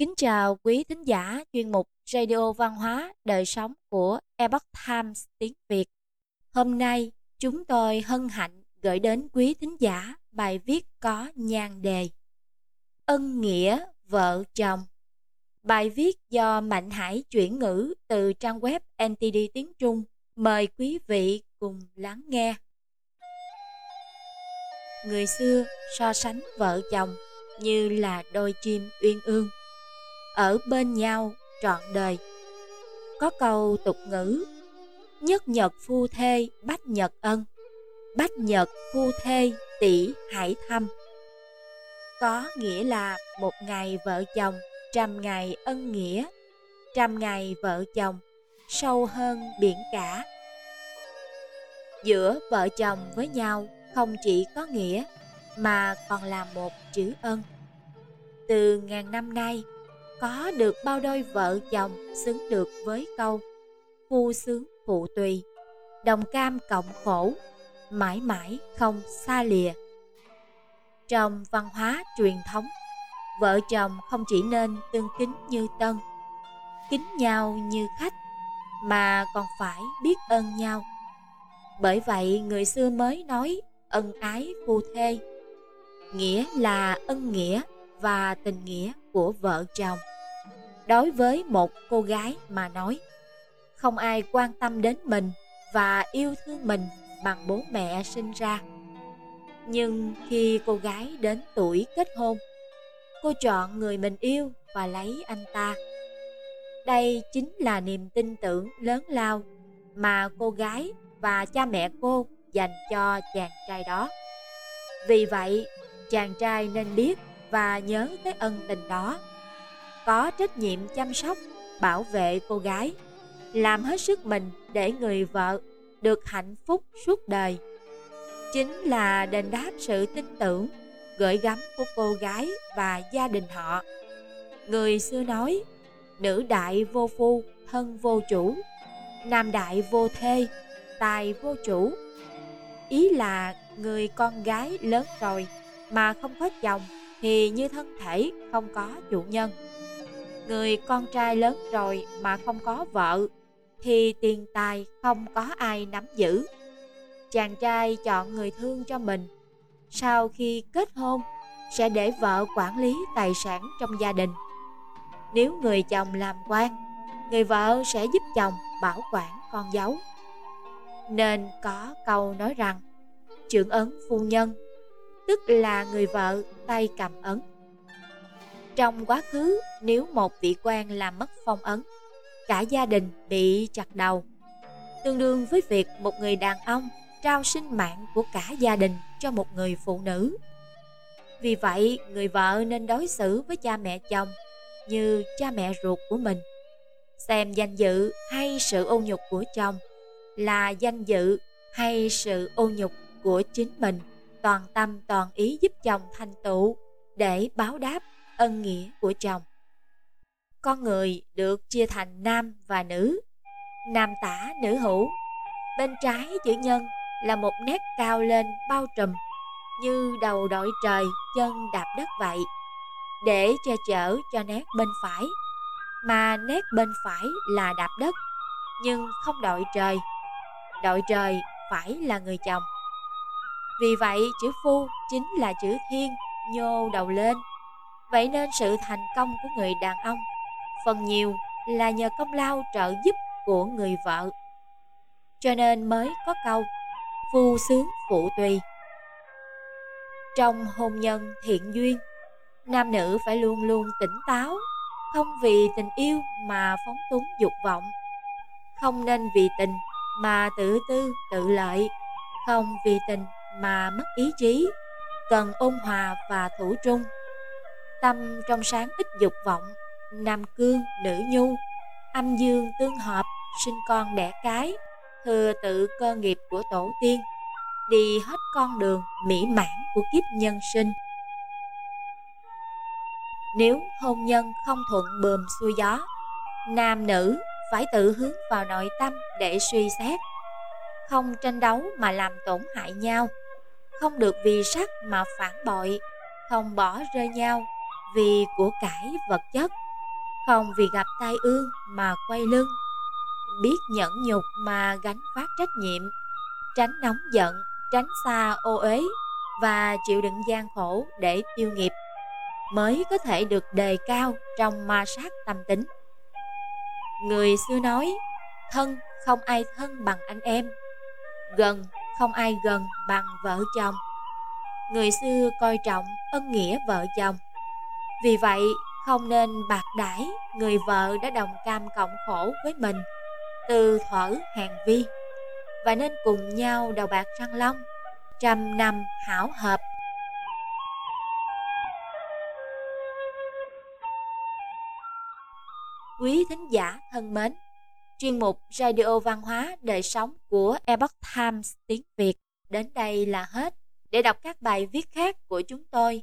Kính chào quý thính giả chuyên mục Radio Văn hóa Đời sống của Epoch Times tiếng Việt. Hôm nay, chúng tôi hân hạnh gửi đến quý thính giả bài viết có nhan đề Ân nghĩa vợ chồng. Bài viết do Mạnh Hải chuyển ngữ từ trang web NTD tiếng Trung. Mời quý vị cùng lắng nghe. Người xưa so sánh vợ chồng như là đôi chim uyên ương ở bên nhau trọn đời. Có câu tục ngữ, nhất nhật phu thê bách nhật ân, bách nhật phu thê tỷ hải thăm. Có nghĩa là một ngày vợ chồng, trăm ngày ân nghĩa, trăm ngày vợ chồng, sâu hơn biển cả. Giữa vợ chồng với nhau không chỉ có nghĩa mà còn là một chữ ân. Từ ngàn năm nay, có được bao đôi vợ chồng xứng được với câu, phu sướng phụ tùy. Đồng cam cộng khổ, mãi mãi không xa lìa. Trong văn hóa truyền thống, vợ chồng không chỉ nên tương kính như tân, kính nhau như khách, mà còn phải biết ơn nhau. Bởi vậy, người xưa mới nói ân ái phu thê, nghĩa là ân nghĩa và tình nghĩa của vợ chồng đối với một cô gái mà nói, không ai quan tâm đến mình và yêu thương mình bằng bố mẹ sinh ra. Nhưng khi cô gái đến tuổi kết hôn, cô chọn người mình yêu và lấy anh ta. Đây chính là niềm tin tưởng lớn lao mà cô gái và cha mẹ cô dành cho chàng trai đó. Vì vậy, chàng trai nên biết và nhớ tới ân tình đó có trách nhiệm chăm sóc, bảo vệ cô gái, làm hết sức mình để người vợ được hạnh phúc suốt đời. Chính là đền đáp sự tin tưởng, gửi gắm của cô gái và gia đình họ. Người xưa nói, nữ đại vô phu, thân vô chủ, nam đại vô thê, tài vô chủ. Ý là người con gái lớn rồi mà không có chồng thì như thân thể không có chủ nhân người con trai lớn rồi mà không có vợ, thì tiền tài không có ai nắm giữ. Chàng trai chọn người thương cho mình. Sau khi kết hôn, sẽ để vợ quản lý tài sản trong gia đình. Nếu người chồng làm quan, người vợ sẽ giúp chồng bảo quản con dấu. Nên có câu nói rằng, trưởng ấn phu nhân, tức là người vợ tay cầm ấn trong quá khứ, nếu một vị quan làm mất phong ấn, cả gia đình bị chặt đầu, tương đương với việc một người đàn ông trao sinh mạng của cả gia đình cho một người phụ nữ. Vì vậy, người vợ nên đối xử với cha mẹ chồng như cha mẹ ruột của mình. Xem danh dự hay sự ô nhục của chồng là danh dự hay sự ô nhục của chính mình, toàn tâm toàn ý giúp chồng thành tựu để báo đáp ân nghĩa của chồng. Con người được chia thành nam và nữ, nam tả nữ hữu. Bên trái chữ nhân là một nét cao lên bao trùm như đầu đội trời chân đạp đất vậy để che chở cho nét bên phải mà nét bên phải là đạp đất nhưng không đội trời đội trời phải là người chồng vì vậy chữ phu chính là chữ thiên nhô đầu lên Vậy nên sự thành công của người đàn ông phần nhiều là nhờ công lao trợ giúp của người vợ. Cho nên mới có câu phu sướng phụ tùy. Trong hôn nhân thiện duyên, nam nữ phải luôn luôn tỉnh táo, không vì tình yêu mà phóng túng dục vọng, không nên vì tình mà tự tư tự lợi, không vì tình mà mất ý chí, cần ôn hòa và thủ trung Tâm trong sáng ít dục vọng, nam cương, nữ nhu, âm dương tương hợp, sinh con đẻ cái, thừa tự cơ nghiệp của tổ tiên, đi hết con đường mỹ mãn của kiếp nhân sinh. Nếu hôn nhân không thuận bờm xuôi gió, nam nữ phải tự hướng vào nội tâm để suy xét, không tranh đấu mà làm tổn hại nhau, không được vì sắc mà phản bội, không bỏ rơi nhau vì của cải vật chất không vì gặp tai ương mà quay lưng, biết nhẫn nhục mà gánh phát trách nhiệm, tránh nóng giận, tránh xa ô uế và chịu đựng gian khổ để tiêu nghiệp mới có thể được đề cao trong ma sát tâm tính. Người xưa nói, thân không ai thân bằng anh em, gần không ai gần bằng vợ chồng. Người xưa coi trọng ân nghĩa vợ chồng. Vì vậy, không nên bạc đãi người vợ đã đồng cam cộng khổ với mình từ thuở hàng vi và nên cùng nhau đầu bạc răng long trăm năm hảo hợp Quý thính giả thân mến, chuyên mục Radio Văn hóa Đời Sống của Epoch Times tiếng Việt đến đây là hết. Để đọc các bài viết khác của chúng tôi,